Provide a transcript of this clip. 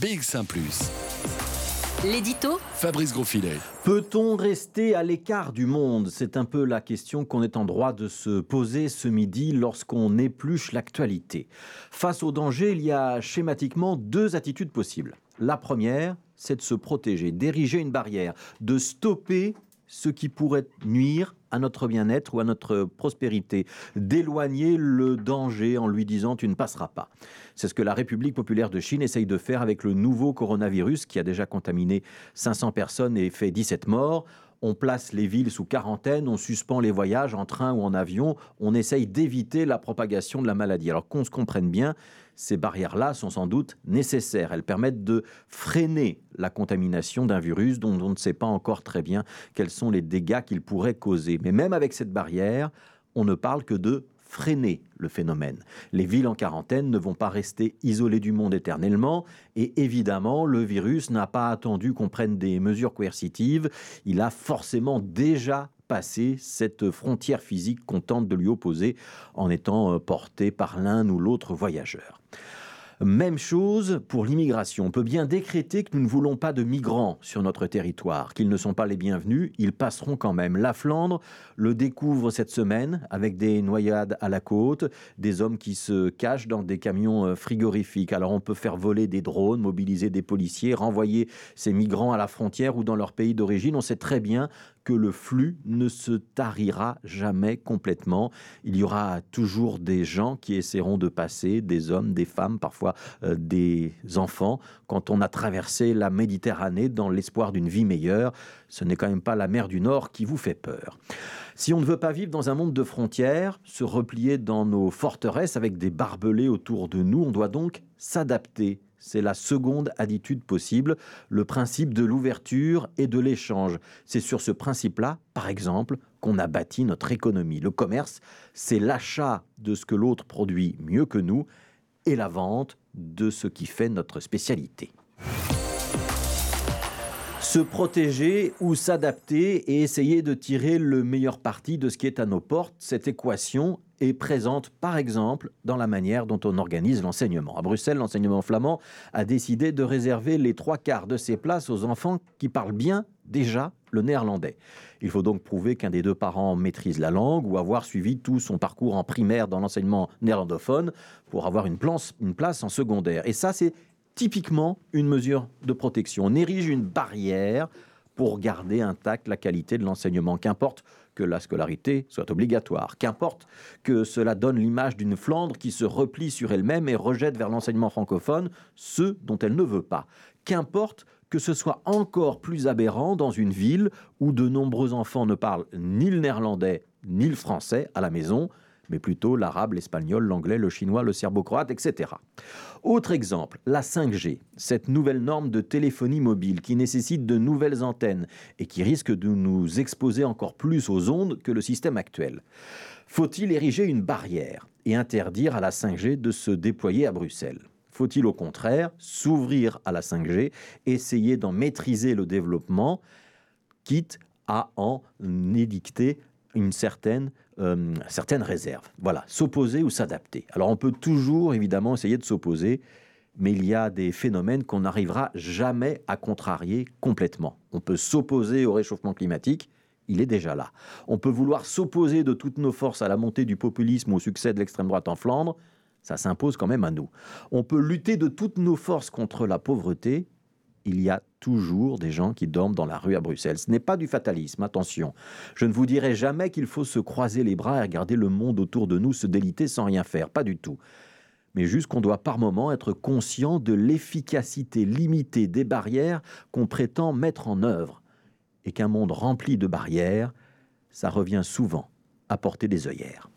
BX1 ⁇ L'édito Fabrice Grosfilet. Peut-on rester à l'écart du monde? C'est un peu la question qu'on est en droit de se poser ce midi lorsqu'on épluche l'actualité. Face au danger, il y a schématiquement deux attitudes possibles. La première, c'est de se protéger, d'ériger une barrière, de stopper ce qui pourrait nuire à notre bien-être ou à notre prospérité, d'éloigner le danger en lui disant tu ne passeras pas. C'est ce que la République populaire de Chine essaye de faire avec le nouveau coronavirus qui a déjà contaminé 500 personnes et fait 17 morts on place les villes sous quarantaine, on suspend les voyages en train ou en avion, on essaye d'éviter la propagation de la maladie. Alors qu'on se comprenne bien, ces barrières-là sont sans doute nécessaires. Elles permettent de freiner la contamination d'un virus dont on ne sait pas encore très bien quels sont les dégâts qu'il pourrait causer. Mais même avec cette barrière, on ne parle que de freiner le phénomène. Les villes en quarantaine ne vont pas rester isolées du monde éternellement et évidemment, le virus n'a pas attendu qu'on prenne des mesures coercitives. Il a forcément déjà passé cette frontière physique qu'on tente de lui opposer en étant euh, porté par l'un ou l'autre voyageur. Même chose pour l'immigration. On peut bien décréter que nous ne voulons pas de migrants sur notre territoire, qu'ils ne sont pas les bienvenus, ils passeront quand même. La Flandre le découvre cette semaine avec des noyades à la côte, des hommes qui se cachent dans des camions euh, frigorifiques. Alors on peut faire voler des drones, mobiliser des policiers, renvoyer ces migrants à la frontière ou dans leur pays d'origine. On sait très bien que le flux ne se tarira jamais complètement. Il y aura toujours des gens qui essaieront de passer, des hommes, des femmes, parfois euh, des enfants, quand on a traversé la Méditerranée dans l'espoir d'une vie meilleure. Ce n'est quand même pas la mer du Nord qui vous fait peur. Si on ne veut pas vivre dans un monde de frontières, se replier dans nos forteresses avec des barbelés autour de nous, on doit donc s'adapter c'est la seconde attitude possible, le principe de l'ouverture et de l'échange. C'est sur ce principe-là, par exemple, qu'on a bâti notre économie. Le commerce, c'est l'achat de ce que l'autre produit mieux que nous et la vente de ce qui fait notre spécialité. Se protéger ou s'adapter et essayer de tirer le meilleur parti de ce qui est à nos portes, cette équation est présente par exemple dans la manière dont on organise l'enseignement. À Bruxelles, l'enseignement flamand a décidé de réserver les trois quarts de ses places aux enfants qui parlent bien déjà le néerlandais. Il faut donc prouver qu'un des deux parents maîtrise la langue ou avoir suivi tout son parcours en primaire dans l'enseignement néerlandophone pour avoir une place, en secondaire. Et ça, c'est typiquement une mesure de protection. On érige une barrière pour garder intacte la qualité de l'enseignement. Qu'importe que la scolarité soit obligatoire. Qu'importe que cela donne l'image d'une Flandre qui se replie sur elle-même et rejette vers l'enseignement francophone ceux dont elle ne veut pas. Qu'importe que ce soit encore plus aberrant dans une ville où de nombreux enfants ne parlent ni le néerlandais ni le français à la maison, mais plutôt l'arabe, l'espagnol, l'anglais, le chinois, le serbo-croate, etc. Autre exemple, la 5G, cette nouvelle norme de téléphonie mobile qui nécessite de nouvelles antennes et qui risque de nous exposer encore plus aux ondes que le système actuel. Faut-il ériger une barrière et interdire à la 5G de se déployer à Bruxelles? Faut-il au contraire s'ouvrir à la 5G, essayer d'en maîtriser le développement, quitte à en édicter une certaine, euh, certaine réserve. Voilà, s'opposer ou s'adapter. Alors on peut toujours évidemment essayer de s'opposer, mais il y a des phénomènes qu'on n'arrivera jamais à contrarier complètement. On peut s'opposer au réchauffement climatique, il est déjà là. On peut vouloir s'opposer de toutes nos forces à la montée du populisme ou au succès de l'extrême droite en Flandre, ça s'impose quand même à nous. On peut lutter de toutes nos forces contre la pauvreté, il y a toujours des gens qui dorment dans la rue à Bruxelles. Ce n'est pas du fatalisme, attention. Je ne vous dirai jamais qu'il faut se croiser les bras et regarder le monde autour de nous se déliter sans rien faire, pas du tout. Mais juste qu'on doit par moments être conscient de l'efficacité limitée des barrières qu'on prétend mettre en œuvre. Et qu'un monde rempli de barrières, ça revient souvent à porter des œillères.